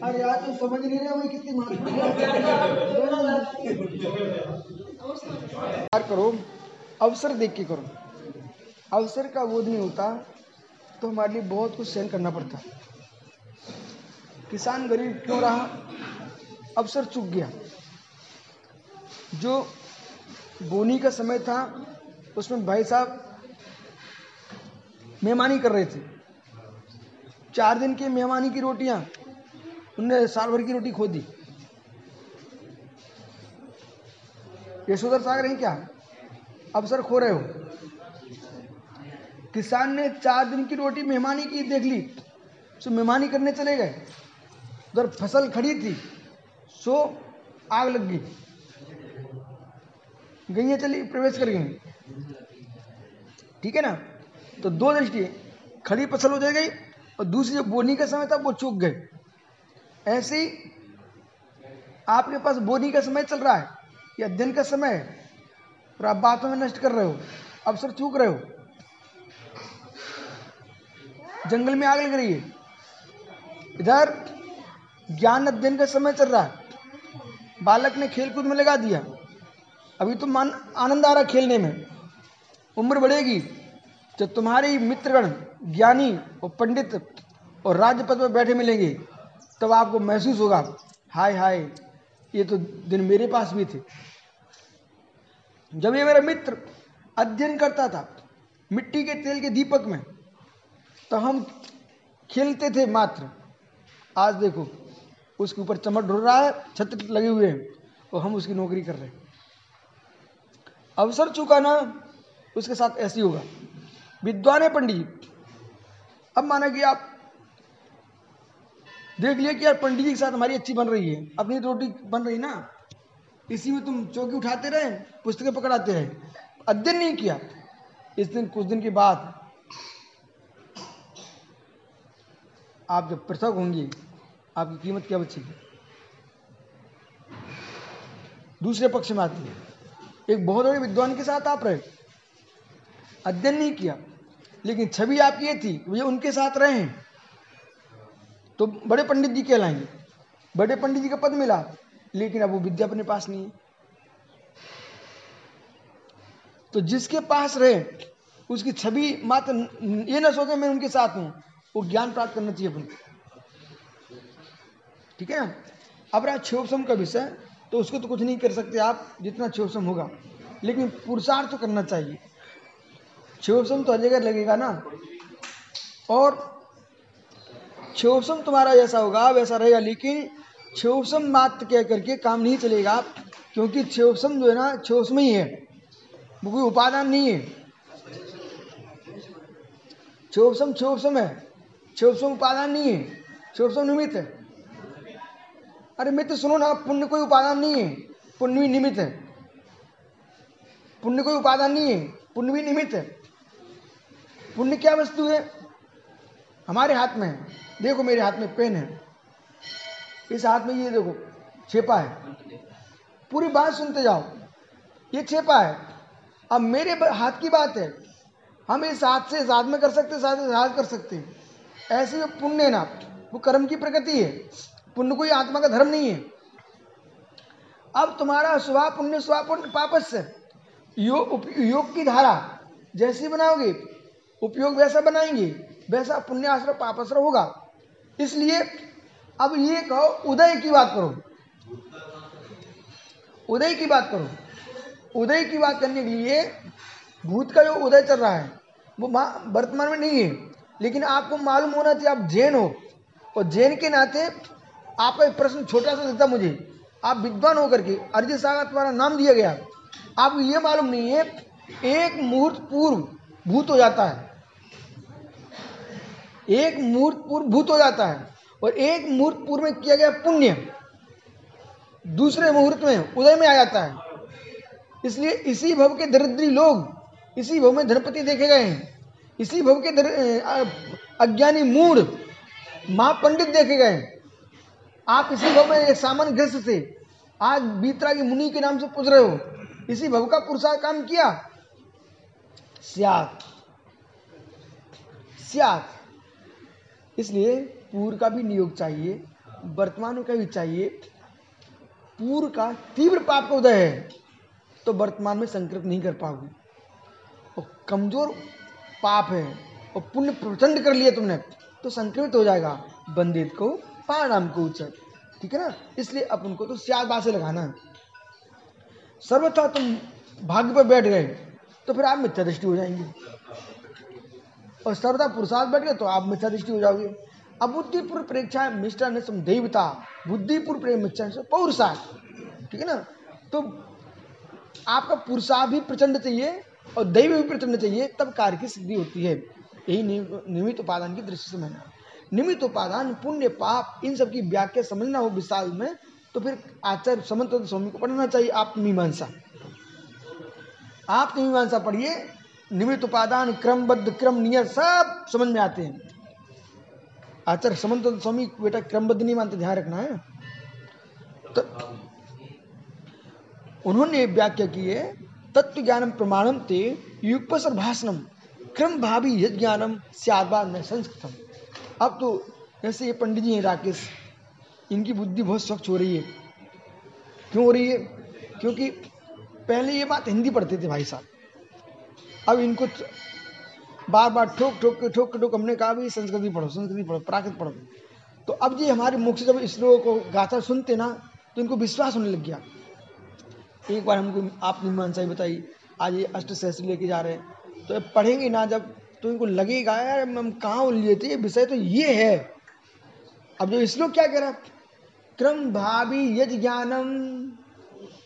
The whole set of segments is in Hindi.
अरे यार, तुम समझ नहीं रहे कितनी मार करो, अवसर देख के करो। अवसर का बोध नहीं होता तो हमारे लिए बहुत कुछ सहन करना पड़ता। किसान गरीब क्यों रहा? अवसर चुक गया। जो बोनी का समय था, उसमें भाई साहब मेहमानी कर रहे थे। चार दिन की मेहमानी की रोटियाँ, उनने साल भर की रोटी खो दी। यशोधर सागर हैं क्या? अवसर खो रहे हो। किसान ने चार दिन की रोटी मेहमानी की देख ली सो मेहमानी करने चले गए। उधर फ़सल खड़ी थी, सो आग लग गई। गैया चली, प्रवेश कर गई। ठीक है ना? तो दो दृष्टि, खड़ी फ़सल हो गई और दूसरी जो बोनी का समय था, वो चूक गए। ऐसे ही आपके पास बोनी का समय चल रहा है, या दिन का समय है, और आप बातों में नष्ट कर रहे हो, अवसर चूक रहे हो। जंगल में आग लग रही है। इधर ज्ञान अध्ययन का समय चल रहा है। बालक ने खेल कूद में लगा दिया। अभी तो मन आनंद आ रहा खेलने में। उम्र बढ़ेगी। जब तुम्हारे मित्रगण, ज्ञानी और पंडित और राज्य पद पर बैठे मिलेंगे, तब आपको महसूस होगा, हाय हाय, ये तो दिन मेरे पास भी थे। जब ये मेरा मित्र अध्ययन करता था, मिट्टी के तेल के दीपक में तो हम खेलते थे मात्र। आज देखो, उसके ऊपर चमक ढुल रहा है छत्र लगे हुए हैं, और हम उसकी नौकरी कर रहे हैं। अवसर चुका चुकाना उसके साथ ऐसी होगा। विद्वान है पंडित। अब माना कि आप देख लिया कि यार पंडित जी के साथ हमारी अच्छी बन रही है। अपनी रोटी बन रही ना। इसी में तुम चौकी उठाते रहे, पुस्तकें पकड़ाते रहे। अध्ययन नहीं किया। इस दिन, कुछ दिन के बाद आप जब पृथक होंगे, आपकी कीमत क्या बचेगी? दूसरे पक्ष में आती है। एक बहुत बड़े विद्वान के साथ आप रहे। अध्ययन नहीं किया। लेकिन छवि आपकी ये थी ये उनके साथ रहे तो बड़े पंडित जी कहलाएँगे। बड़े पंडित जी का पद मिला, लेकिन अब वो विद्या अपने पास नहीं है। तो जिसके पास रहे, उसकी छवि मात्र ये ना सोचे मैं उनके साथ हूँ, वो ज्ञान प्राप्त करना चाहिए अपन ठीक है अब रहा क्षोभसम का विषय तो उसको तो कुछ नहीं कर सकते आप, जितना क्षोभसम होगा। लेकिन पुरुषार्थ तो करना चाहिए। क्षोभसम तो हर लगेगा ना। और क्षोभसम तुम्हारा जैसा होगा, वैसा रहेगा, लेकिन क्षोभसम मात्र कह करके काम नहीं चलेगा, क्योंकि क्षोभसम जो है ना, क्षोभसम ही है। वो कोई उपादान नहीं है। क्षोभसम क्षोभसम है। क्षोभसम उपादान नहीं है। क्षोभसम निमित्त है। अरे मित्र, सुनो ना, पुण्य कोई उपादान नहीं है। पुण्य भी निमित्त है। पुण्य कोई उपादान नहीं है। पुण्य भी निमित्त है। पुण्य क्या वस्तु है? हमारे हाथ में है। देखो मेरे हाथ में पेन है। इस हाथ में ये देखो, छेपा है। पूरी बात सुनते जाओ। ये छेपा है। अब मेरे हाथ की बात है। हम इस हाथ से इस हाथ में कर सकते साथ हाथ कर सकते ऐसे जो पुण्य है ना, वो कर्म की प्रकृति है। पुण्य कोई आत्मा का धर्म नहीं है। अब तुम्हारा स्वभाव पुण्य स्वभाव पुण्य पापस योग योग की धारा जैसी बनाओगे उपयोग वैसा बनाएँगे, वैसा पुण्य आश्रय पापाश्रय होगा। इसलिए अब ये कहो, उदय की बात करो। उदय की बात करो। उदय की बात करने के लिए भूत का जो उदय चल रहा है, वो वर्तमान में नहीं है। लेकिन आपको मालूम होना चाहिए, आप जैन हो। और जैन के नाते आपका एक प्रश्न छोटा सा देता मुझे। आप विद्वान होकर के अरिजित सागर तुम्हारा नाम दिया गया। आपको ये मालूम नहीं है, एक मुहूर्त पूर्व भूत हो जाता है। एक मुहूर्त पूर्व भूत हो जाता है और एक मुहूर्त पूर्व में किया गया पुण्य दूसरे मुहूर्त में उदय में आ जाता है। इसलिए इसी भव के दरिद्री लोग इसी भव में धनपति देखे गए हैं। इसी भव के अज्ञानी मूड महापंडित देखे गए आप इसी भव में एक सामान्य ग्रस्त थे आज बीतरा की मुनि के नाम से पूछ रहे हो, इसी भव का पुरुषार्थ काम किया? सियात। सियात। इसलिए पूर्व का भी नियोग चाहिए, वर्तमान का भी चाहिए। पूर्व का तीव्र पाप का उदय है तो वर्तमान में संकृत नहीं कर पाओगे। और कमज़ोर पाप है, और पुण्य प्रचंड कर लिया तुमने तो संक्रमित हो जाएगा, बंदित को पाणाम को उच्चत। ठीक है ना? इसलिए अपन को तो स्याद से लगाना है। सर्वथा तुम भाग्य पर बैठ गए तो फिर आप मिथ्या दृष्टि हो जाएँगे। और सर्वदा पुरुषार्थ बैठ गए तो आप मिथ्या दृष्टि हो जाओगे। अबुद्धिपूर्व परीक्षा मिष्टा ने देवता। बुद्धिपूर्व प्रेम पौरुषार्थ। ठीक है ना? तो आपका पुरुषार्थ भी प्रचंड चाहिए और दैव भी प्रचंड चाहिए, तब कार्य की सिद्धि होती है। यही निमित्त उपादान की दृष्टि से मैंने निमित्त उपादान, पुण्य, पाप, इन सब की व्याख्या समझना हो विशाल में तो फिर आचार्य समन्त स्वामी को पढ़ना चाहिए। आप मीमांसा। आप मीमांसा पढ़िए निमित्त उपादान, क्रमबद्ध, क्रम नियत, सब समझ में आते हैं। आचार्य समंत स्वामी बेटा क्रमबद्ध नहीं मानते, ध्यान रखना, है? तो उन्होंने व्याख्या की है तत्व ज्ञानम प्रमाणम ते युगपसर भाषणम क्रम भावी यद ज्ञानम स्यादवा न संस्कृतम। अब तो जैसे ये पंडित जी हैं, राकेश, इनकी बुद्धि बहुत स्वच्छ हो रही है। क्यों हो रही है? क्योंकि पहले ये बात हिंदी पढ़ते थे भाई साहब। अब इनको बार बार ठोक ठोक के ठोक ठोक, हमने कहा भाई संस्कृति पढ़ो संस्कृति पढ़ो, प्राकृत पढ़ो। तो अब जी हमारे मुख से जब श्लोक को गाथा सुनते ना तो इनको विश्वास होने लग गया। एक बार हमको आपने मीमांसा ही बताई, आज ये अष्ट सहस्त्र लेके जा रहे हैं। तो पढ़ेंगे ना जब तो इनको लगेगा, यार, हम कहाँ उल्झे थे? विषय तो ये है। अब जो श्लोक क्या कह रहा क्रम भावी यज ज्ञानम,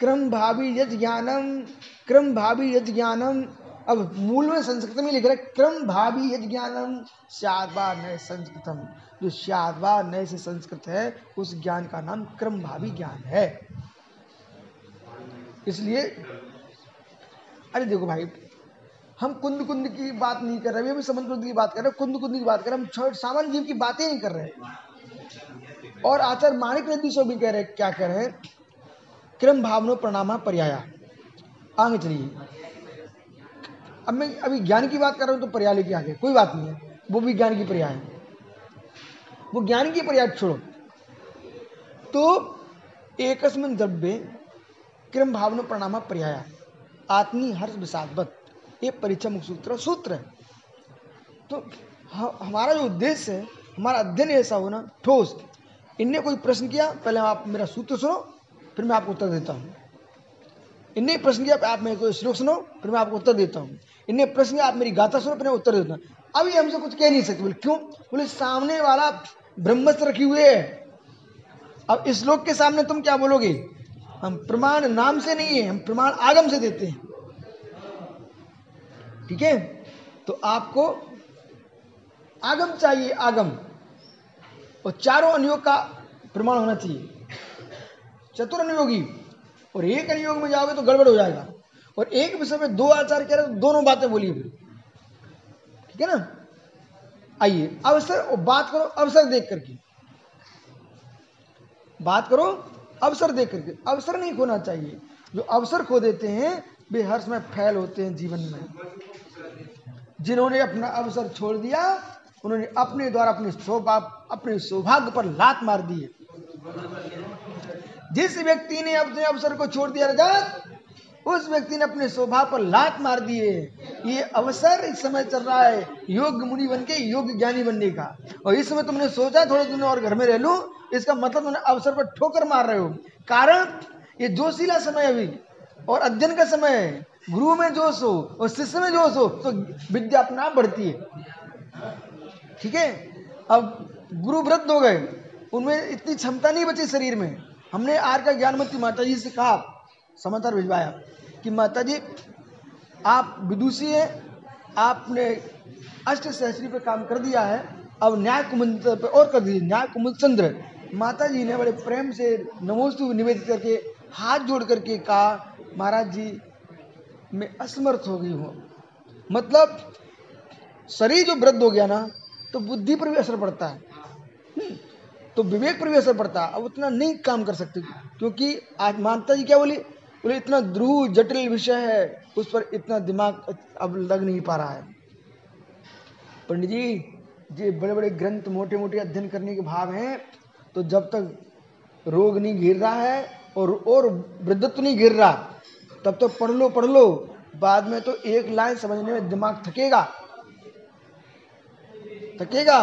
क्रम भावी यज ज्ञानम, क्रम भावी यज ज्ञानम अब मूल में संस्कृत में लिख रहे क्रम भावी यज ज्ञानम श्यादवा नय संस्कृतम। जो श्यादवा नय से संस्कृत है, उस ज्ञान का नाम क्रम भावी ज्ञान है। इसलिए, अरे देखो भाई, हम कुंद कुंद की बात नहीं कर रहे समझ कुंद की बात कर रहे कुंद कुंद की बात कर रहे हैं, हम सामान्य जीव की बातें नहीं कर रहे। और आचार्य माणिक नदी सो भी कह रहे क्या कह रहे क्रम भावनो प्रणामा पर्याया। आगे चलिए। अब मैं अभी ज्ञान की बात कर रहा हूँ तो पर्याय लेके आगे। कोई बात नहीं है। वो भी ज्ञान की पर्याय है। वो ज्ञान की पर्याय छोड़ो। तो एकस्मिन द्रव्य क्रम भावना प्रणाम पर्याय। आत्मी हर्ष विषादवत। ये परीक्षा मुख सूत्र सूत्र है। तो हमारा जो उद्देश्य है, हमारा अध्ययन ऐसा होना ठोस। इनने कोई प्रश्न किया, पहले आप मेरा सूत्र सुनो, फिर मैं आपको उत्तर देता हूँ। इनने प्रश्न किया, आप मेरे को श्लोक सुनो, फिर मैं आपको उत्तर देता हूँ। इनने प्रश्न, आप मेरी गाथा सुनो मैं उत्तर हूँ अभी हमसे कुछ कह नहीं सकते। बोले, क्यों? बोले, सामने वाला ब्रह्मस्त्र रखे हुए है। अब इस श्लोक के सामने तुम क्या बोलोगे? हम प्रमाण नाम से नहीं है, हम प्रमाण आगम से देते हैं। ठीक है? तो आपको आगम चाहिए, आगम। और चारों अनुयोग का प्रमाण होना चाहिए। चतुर अनुयोगी। और एक अनुयोग में जाओगे तो गड़बड़ हो जाएगा। और एक विषय में दो आचार कह रहे तो दोनों बातें बोलिए फिर। ठीक है ना? आइए, अवसर और बात करो, अवसर देख करके। बात करो, अवसर देख करके। अवसर नहीं खोना चाहिए। जो अवसर खो देते हैं, वे हर समय फैल होते हैं जीवन में। जिन्होंने अपना अवसर छोड़ दिया, उन्होंने अपने द्वारा, अपने सौभाग्य अपने सौभाग्य पर लात मार दी है। जिस व्यक्ति ने अपने अवसर को छोड़ दिया रजत उस व्यक्ति ने अपने स्वभाव पर लात मार दी है। ये अवसर इस समय चल रहा है योग मुनि बन के योग ज्ञानी बनने का। और इस समय तुमने सोचा थोड़े दिन और घर में रह लू, इसका मतलब तुमने अवसर पर ठोकर मार रहे हो। कारण, ये जोशीला समय अभी, और अध्ययन का समय है। गुरु में जोश हो और शिष्य में जोश हो तो विद्या अपना बढ़ती है। ठीक है? अब गुरु वृद्ध हो गए, उनमें इतनी क्षमता नहीं बची शरीर में। हमने आर का ज्ञानमती माता जी से कहा समाचार भिजवाया कि माता जी आप विदुषी हैं आपने अष्ट सहस्री पे काम कर दिया है अब न्याय कुमुद पे और कर दीजिए। न्याय कुमुद चंद्र माता जी ने बड़े प्रेम से नमोस्तु निवेदित करके हाथ जोड़ करके कहा महाराज जी मैं असमर्थ हो गई हूँ। मतलब शरीर जो वृद्ध हो गया ना तो बुद्धि पर भी असर पड़ता है। हम्म, तो विवेक पर भी असर पड़ता है। अब उतना नहीं काम कर सकते क्योंकि आज माता जी क्या बोली? बोले, इतना ध्रुव जटिल विषय है, उस पर इतना दिमाग अब लग नहीं पा रहा है। पंडित जी, ये बड़े बड़े ग्रंथ मोटे मोटे अध्ययन करने के भाव हैं तो जब तक रोग नहीं घिर रहा है और और वृद्धत्व नहीं गिर रहा, तब तो पढ़ लो पढ़ लो, बाद में तो एक लाइन समझने में दिमाग थकेगा। थकेगा।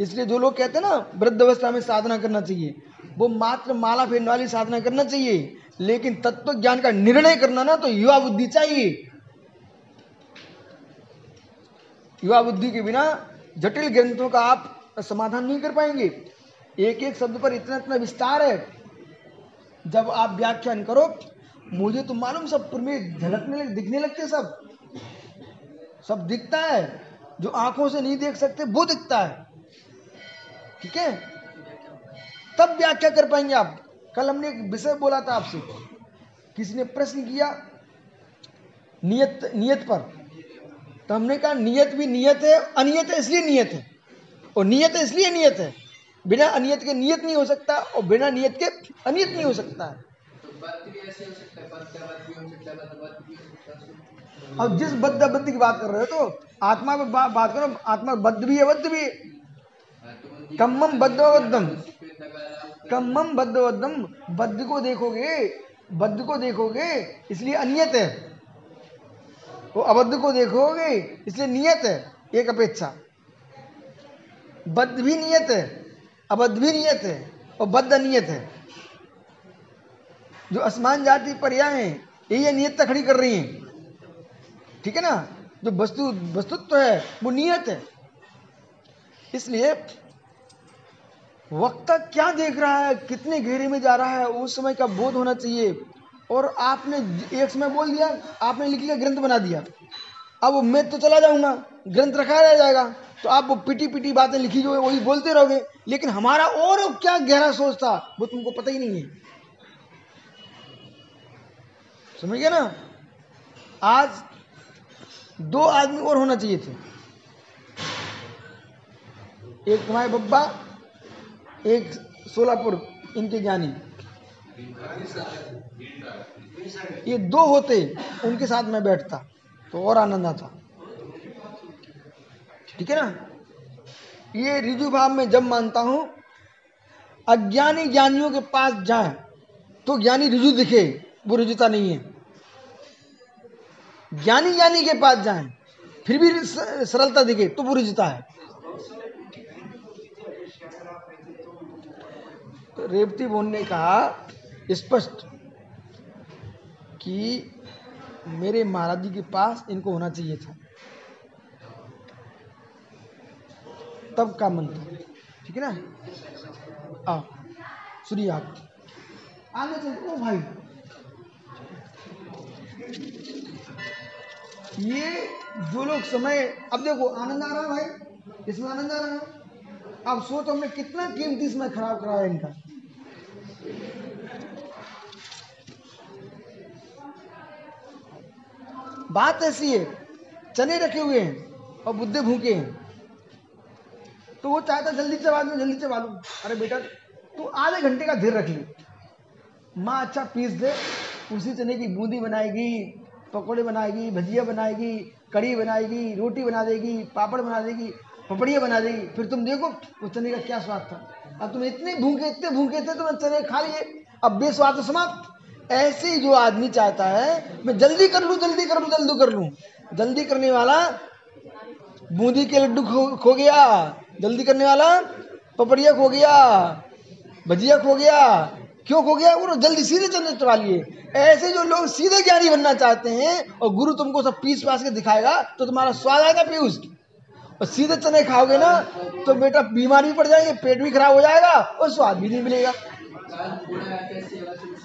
इसलिए जो लोग कहते हैं ना, वृद्ध अवस्था में साधना करना चाहिए। वो मात्र माला फेरने वाली साधना करना चाहिए, लेकिन तत्व ज्ञान का निर्णय करना ना तो युवा बुद्धि चाहिए। युवा बुद्धि के बिना जटिल ग्रंथों का आप समाधान नहीं कर पाएँगे। एक एक शब्द पर इतना इतना विस्तार है। जब आप व्याख्यान करो, मुझे तो मालूम सब में झलकने दिखने लगते सब। सब दिखता है। जो आँखों से नहीं देख सकते, वो दिखता है। ठीक है? तब व्याख्या कर पाएँगे आप। कल हमने एक विषय बोला था आपसे। किसी ने प्रश्न किया नियत नियत पर। तो हमने कहा नियत भी नियत है अनियत है इसलिए नियत है। और नियत है इसलिए नियत है। बिना अनियत के नियत नहीं हो सकता और बिना नियत के अनियत नहीं हो सकता है। अब जिस बद्ध बद्ध की बात कर रहे हो तो आत्मा पे बा, बात करो आत्मा बद्ध भी है बद्ध भी है। कम्मम बद्ध बद्धम कम्मम बद्ध बद्धम बद्ध को देखोगे, बद्ध को देखोगे, इसलिए अनियत है। वो अबद्ध को देखोगे, इसलिए नियत है, एक अपेक्षा। बद्ध भी नियत है, अबद्ध भी नियत है, और बद्ध अनियत है। जो आसमान जाति पर्याय हैं, ये नियतता खड़ी कर रही हैं। ठीक है ना? जो वस्तु, वस्तुत्व तो है, वो नियत है। इसलिए वक्ता क्या देख रहा है? कितने घेरे में जा रहा है? उस समय का बोध होना चाहिए। और आपने एक समय बोल दिया, आपने लिख लिया, ग्रंथ बना दिया। अब मैं तो चला जाऊँगा, ग्रंथ रखा रह जाएगा। तो आप वो पिटी पिटी बातें लिखी जो वही बोलते रहोगे। लेकिन हमारा और क्या गहरा सोच था, वो तुमको पता ही नहीं है। समझ गया ना? आज दो आदमी और होना चाहिए थे। एक तुम्हारे बब्बा एक सोलापुर इनके ज्ञानी ये दो होते, उनके साथ मैं बैठता तो और आनंद आता। ठीक है ना? ये रिजु भाव में जब मानता हूँ, अज्ञानी ज्ञानियों के पास जाए तो ज्ञानी रिजु दिखे, वो रिजुता नहीं है। ज्ञानी ज्ञानी के पास जाए, फिर भी सरलता दिखे तो वो रिजुता है। रेवती बोन ने कहा, स्पष्ट, कि मेरे महाराज जी के पास इनको होना चाहिए था। तब का था ठीक है ना? सुनिए आप। आगे चल, ओ भाई। ये जो लोग समय, अब देखो, आनंद आ रहा है भाई, इसमें आनंद आ रहा है। अब सोचो, हमने कितना कीमती समय खराब कराया इनका। बात ऐसी है, चने रखे हुए हैं और बुद्धे भूखे हैं। तो वो चाहता जल्दी चबा दू जल्दी चबा लू अरे बेटा, तू आधे घंटे का धीर रख ली। माँ अच्छा पीस दे, उसी चने की बूंदी बनाएगी, पकौड़े बनाएगी, भजिया बनाएगी कड़ी बनाएगी, रोटी बना देगी, पापड़ बना देगी, पपड़िया बना देगी। फिर तुम देखो, उस चने का क्या स्वाद था। अब तुम इतने भूखे इतने भूखे थे तुम चने खा लिए, अब बेस्वाद तो समाप्त। ऐसे जो आदमी चाहता है मैं जल्दी कर लूँ जल्दी कर लूँ जल्दी कर लूँ। जल्दी करने वाला बूंदी के लड्डू खो, खो गया। जल्दी करने वाला पपड़िया खो गया। भजिया खो गया। क्यों खो गया? वो जल्दी सीधे चलने चला लिए। ऐसे जो लोग सीधे ज्ञानी बनना चाहते हैं और गुरु तुमको सब पीस पास के दिखाएगा तो तुम्हारा स्वाद आएगा पीयूष और सीधे चने खाओगे ना तो बेटा बीमार भी पड़ जाएँगे पेट भी खराब हो जाएगा और स्वाद भी नहीं मिलेगा।